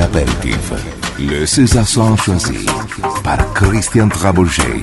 Aperitif. Le César Son choisi par Christian Trabouget.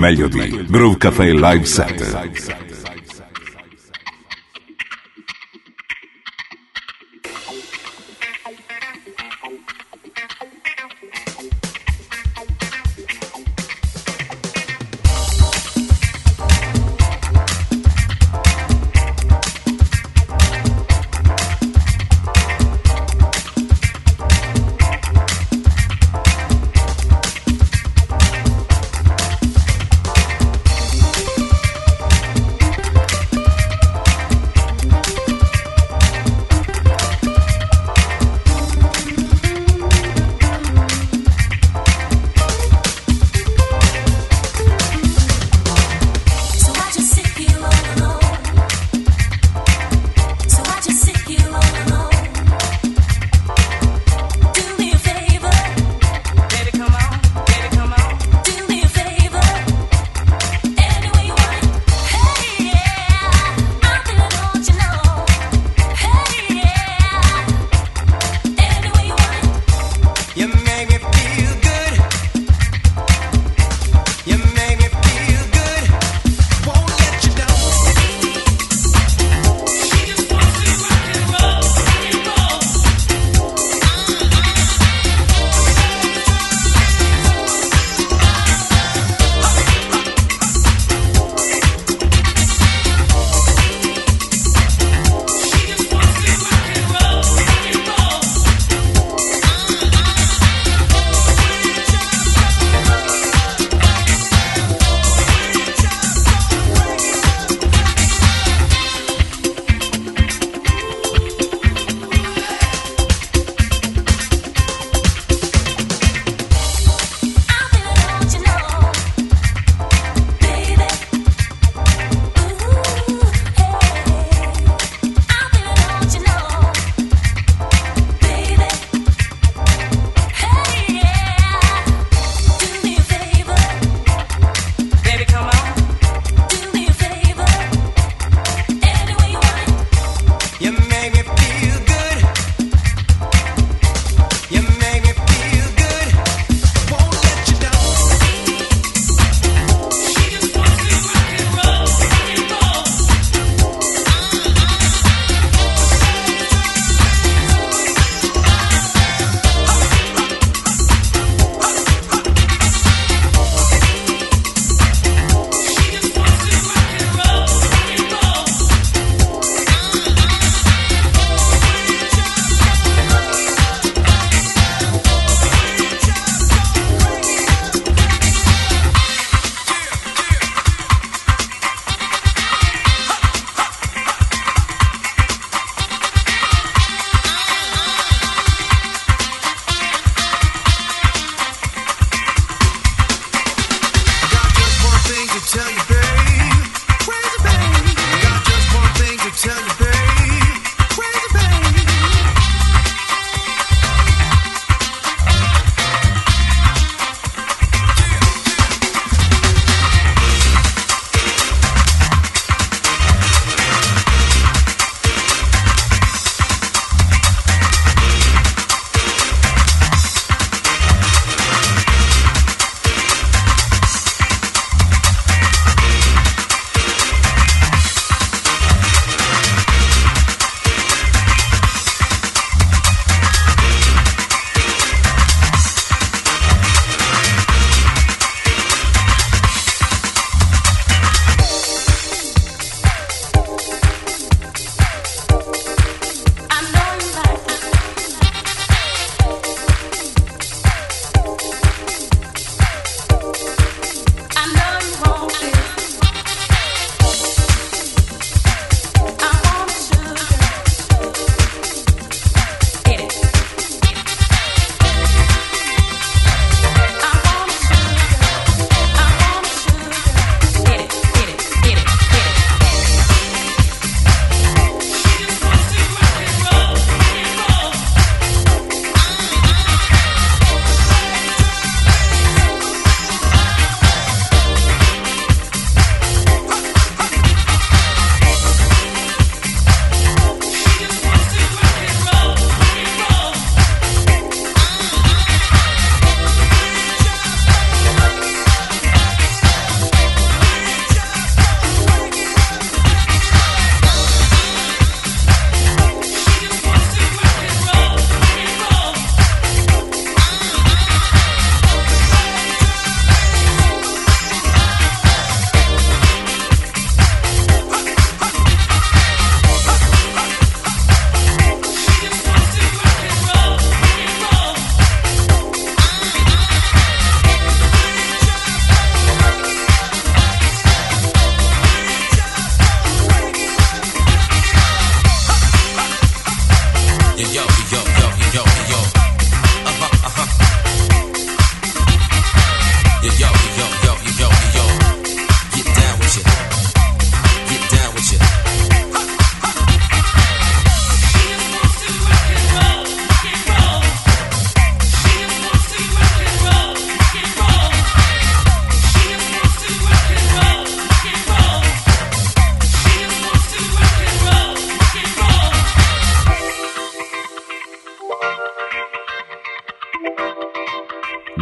Meglio di Groove Cafe Live Set.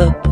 up.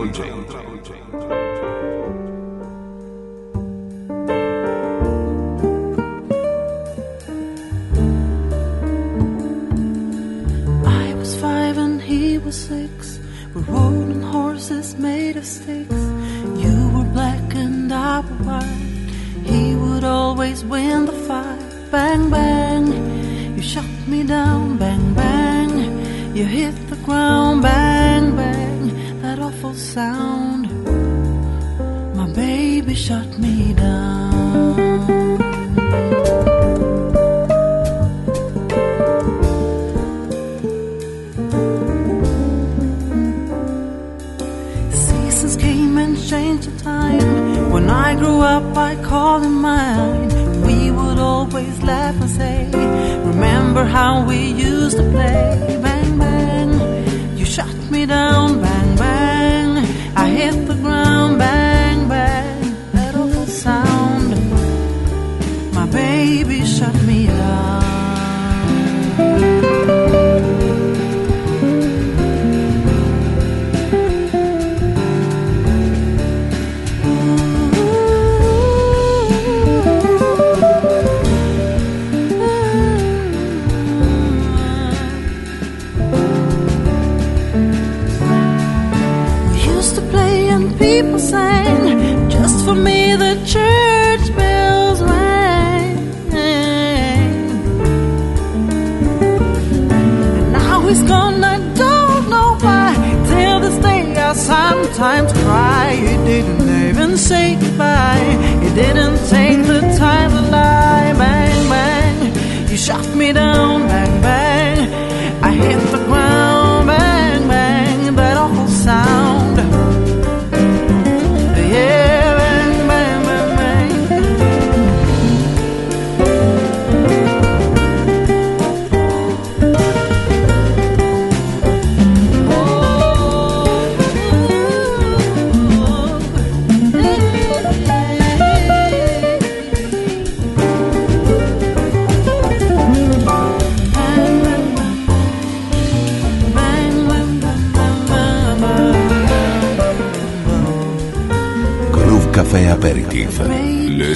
shut me up.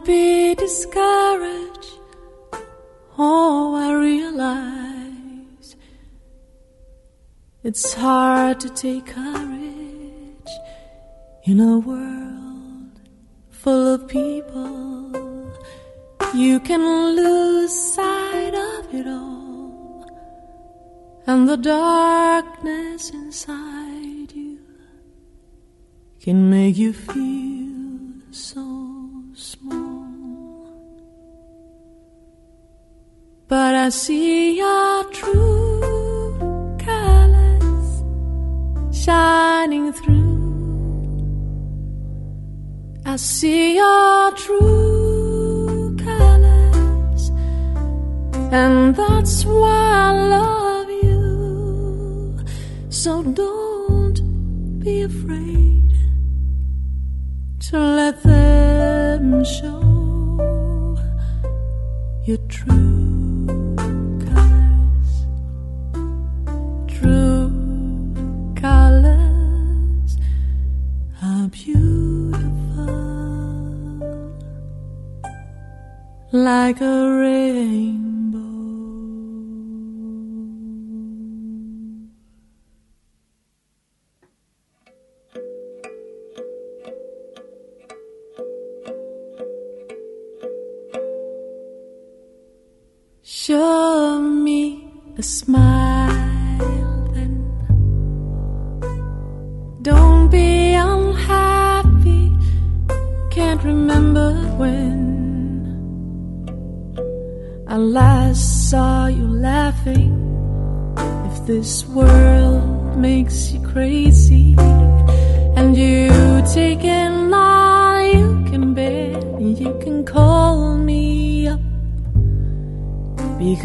Don't be discouraged. Oh, I realize it's hard to take courage in a world full of people. You can lose sight of it all and the darkness inside you can make you feel so but I see your true colors shining through. I see your true colors, and that's why I love you. So don't be afraid to let them show your true. like a rain.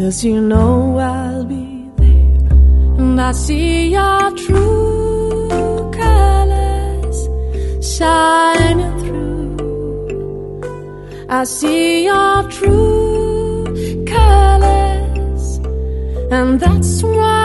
Cause you know I'll be there and I see your true colors shining through. I see your true colors, and that's why.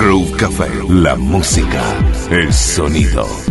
Groove Café. La música, el sonido.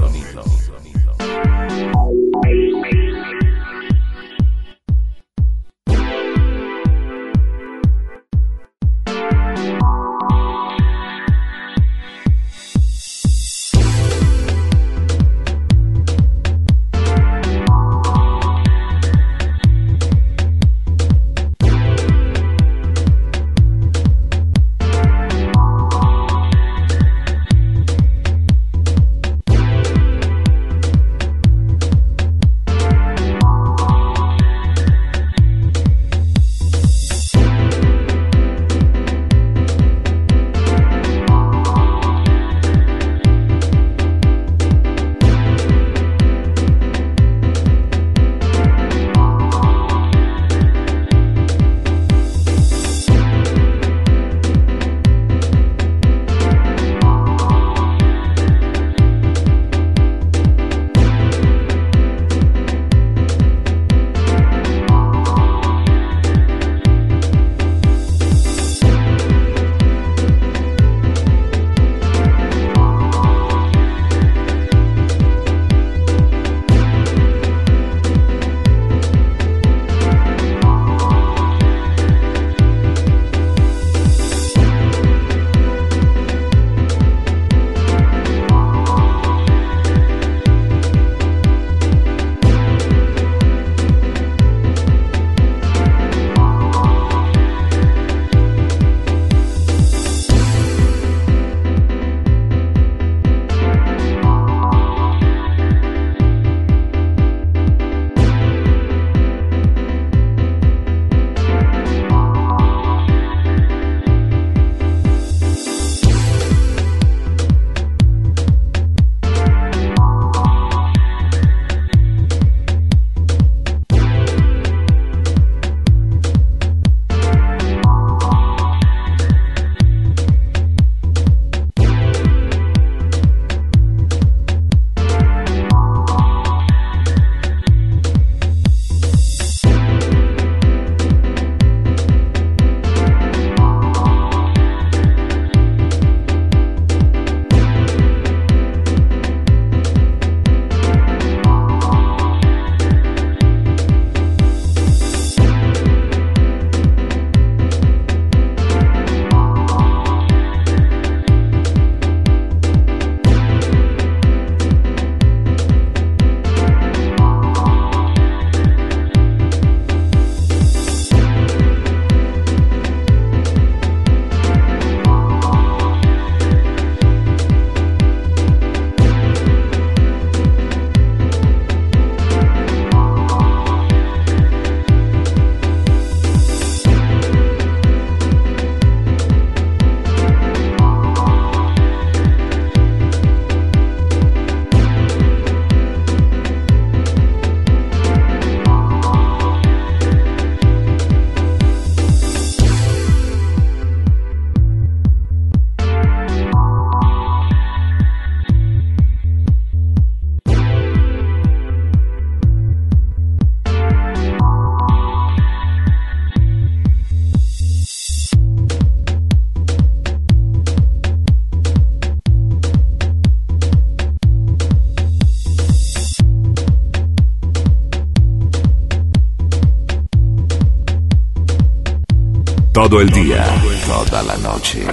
Toda la noche,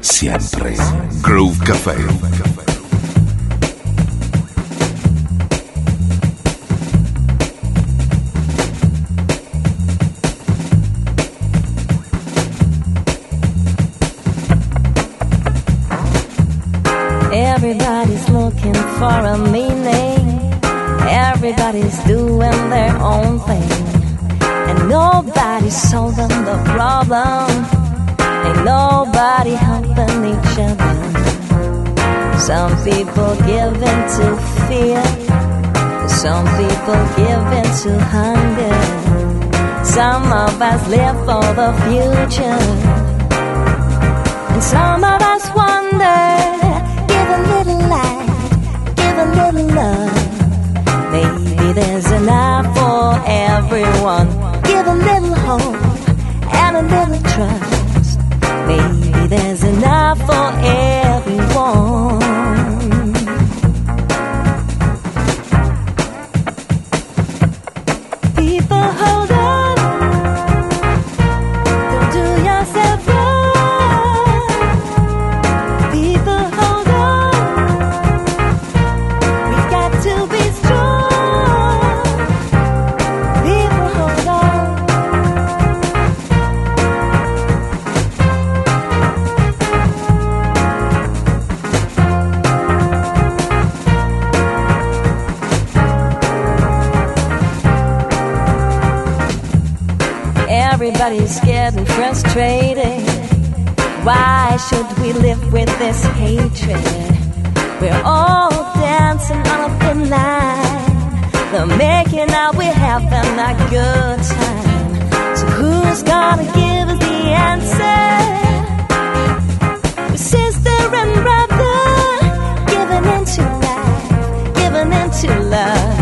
siempre. Groove Café. People give in to hunger. Some of us live for the future. And some of us wonder. Give a little light, give a little love. Maybe there's enough for everyone give a little hope and a little trust. Maybe there's enough for everyone. Everybody's getting frustrated. Why should we live with this hatred? We're all dancing on a thin line. The making out we have having a good time. So who's gonna give us the answer? We're Sister and brother, giving into life, giving into love.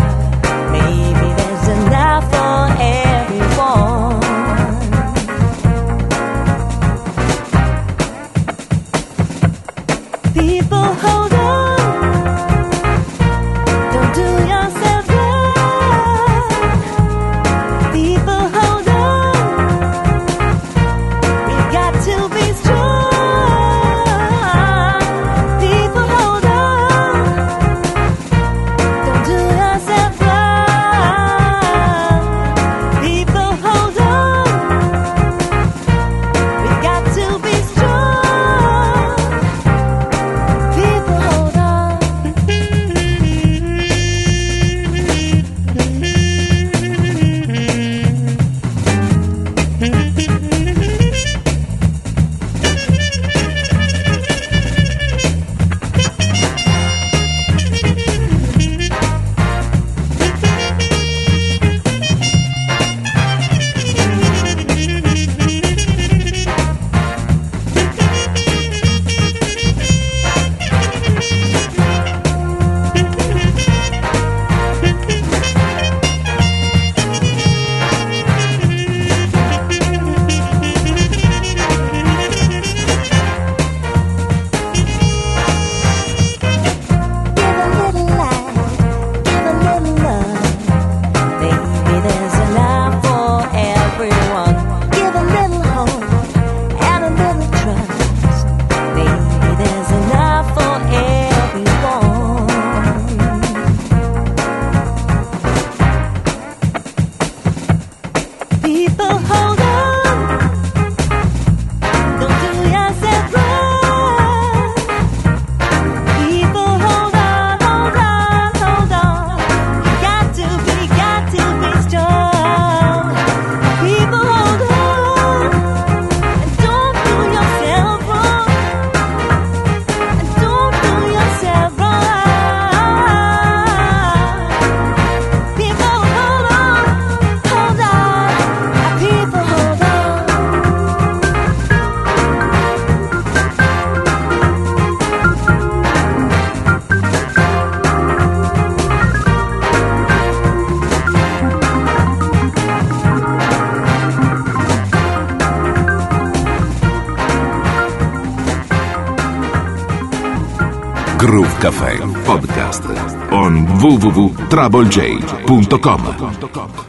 Caffè Podcast on www.troublej.com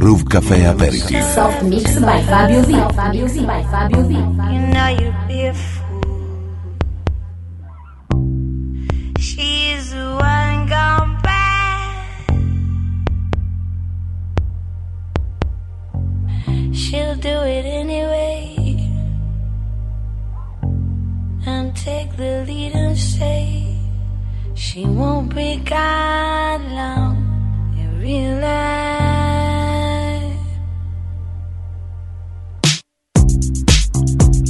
Groove Cafe Aperitif. Soft mix by Fabio V. Fabio V. By Fabio V. You know you'd be a fool. She's the one gone bad. She'll do it anyway. And take the lead and say she won't be gone long. You realize.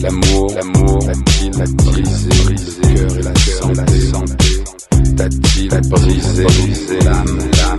L'amour, l'amour, la brisé, brisé, le cœur et la santé, santé. T'a-t-il brisé, brisé l'âme, l'âme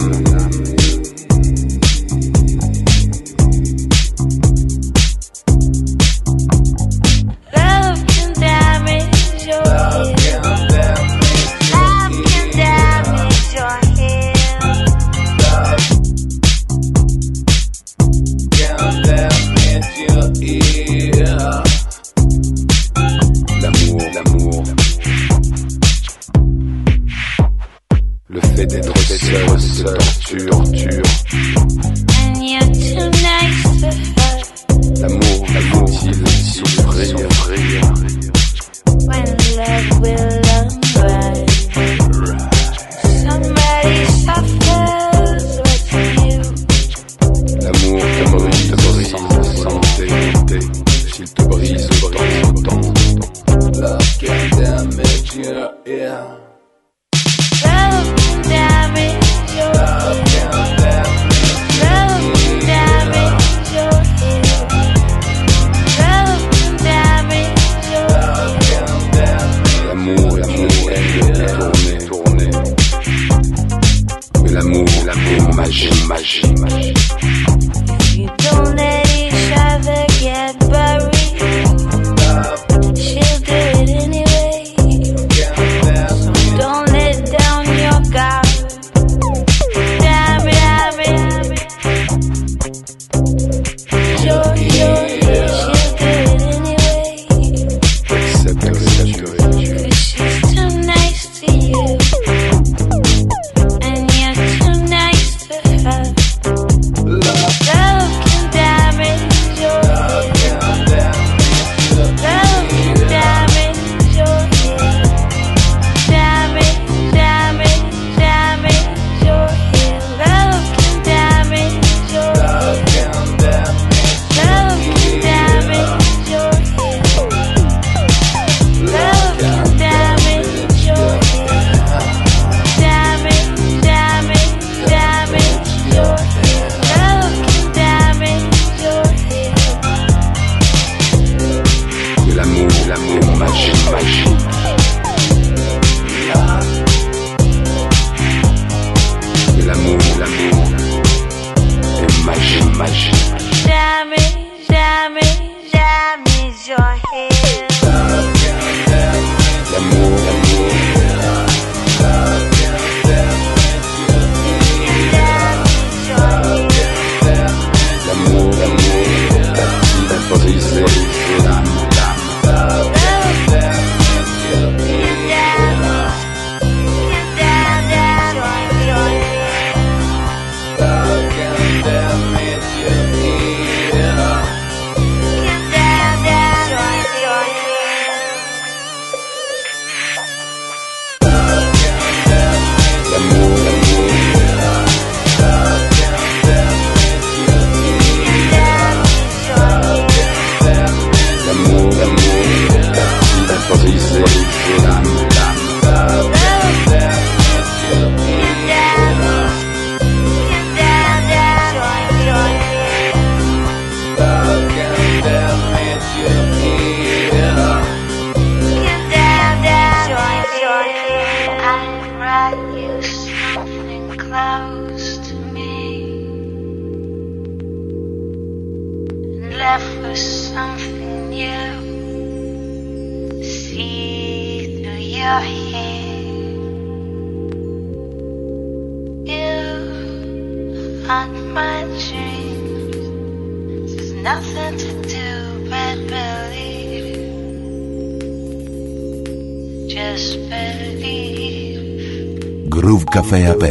fe a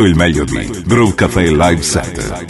Tutto il meglio di Groove Café Live Set.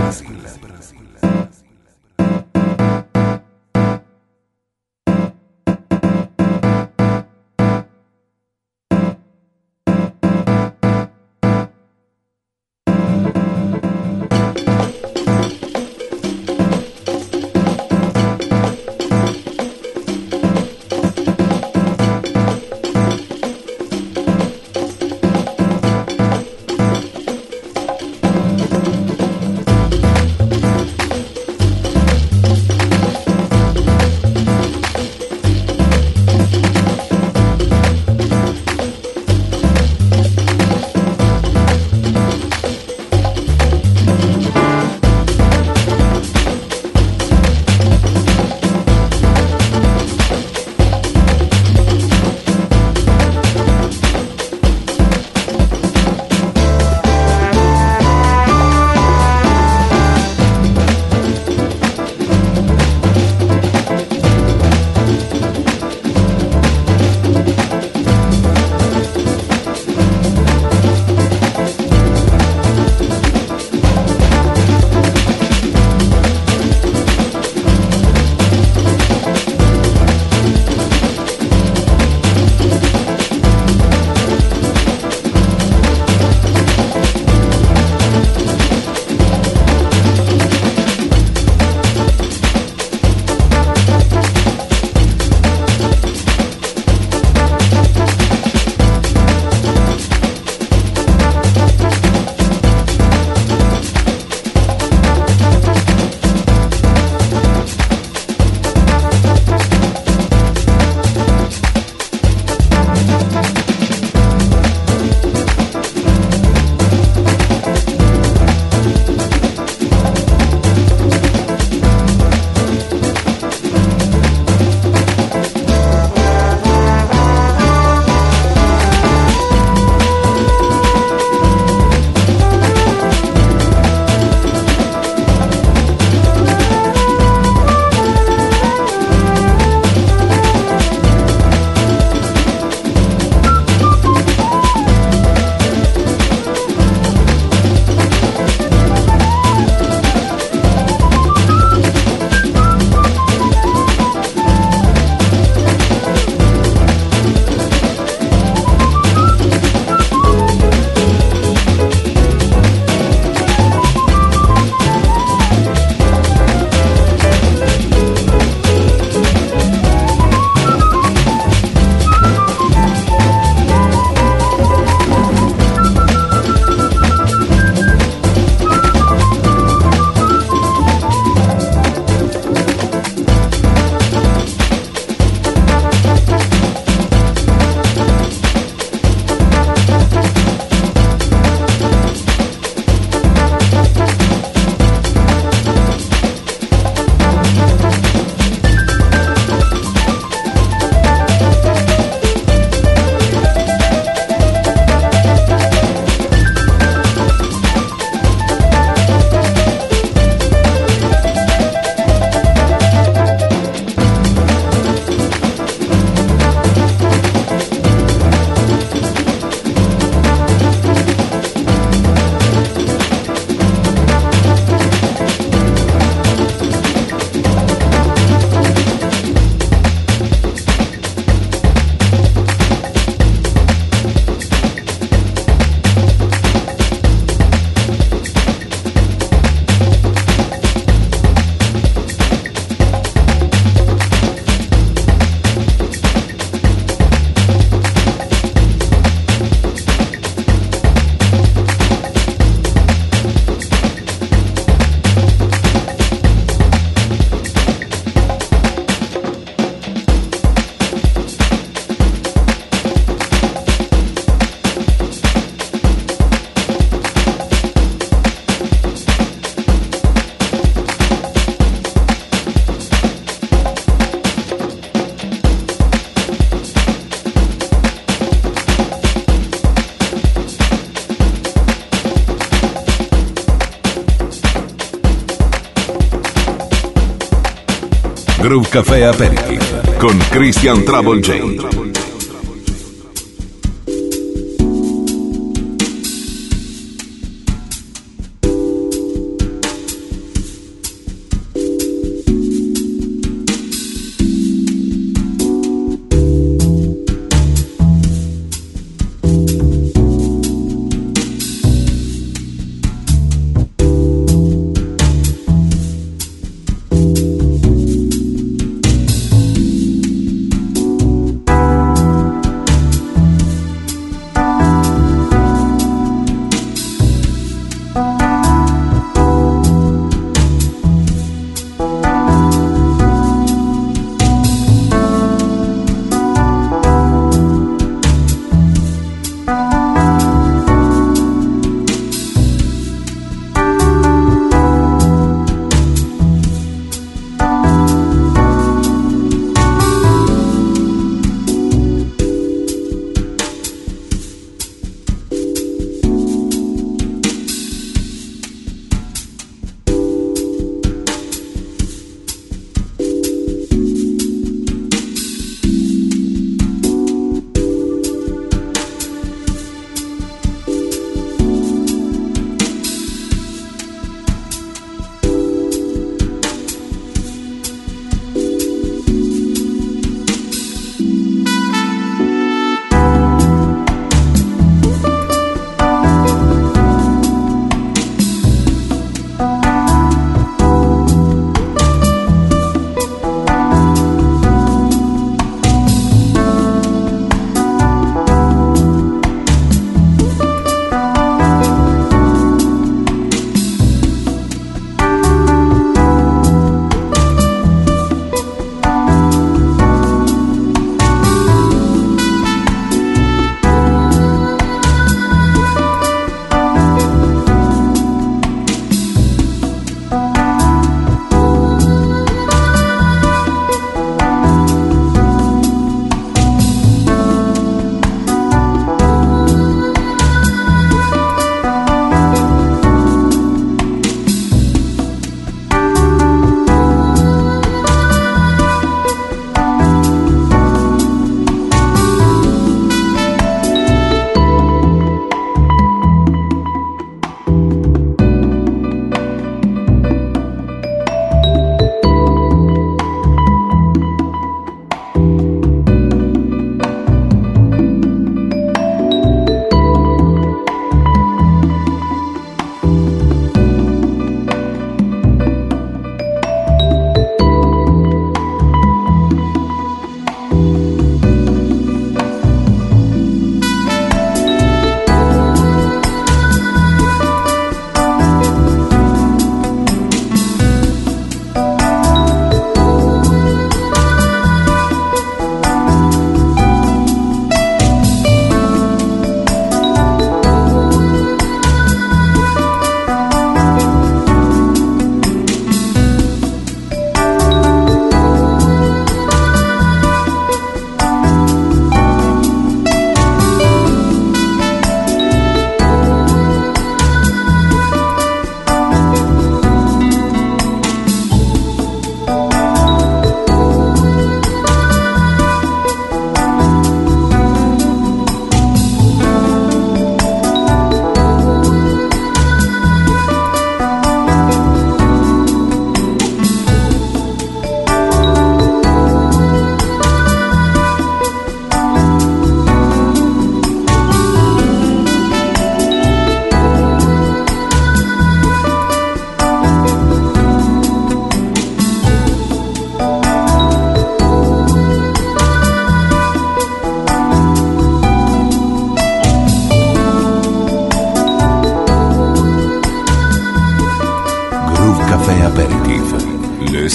Groove Café Aperitif con Christian Trouble J.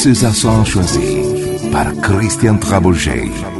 ces assanges choisis par Christian Trabouget.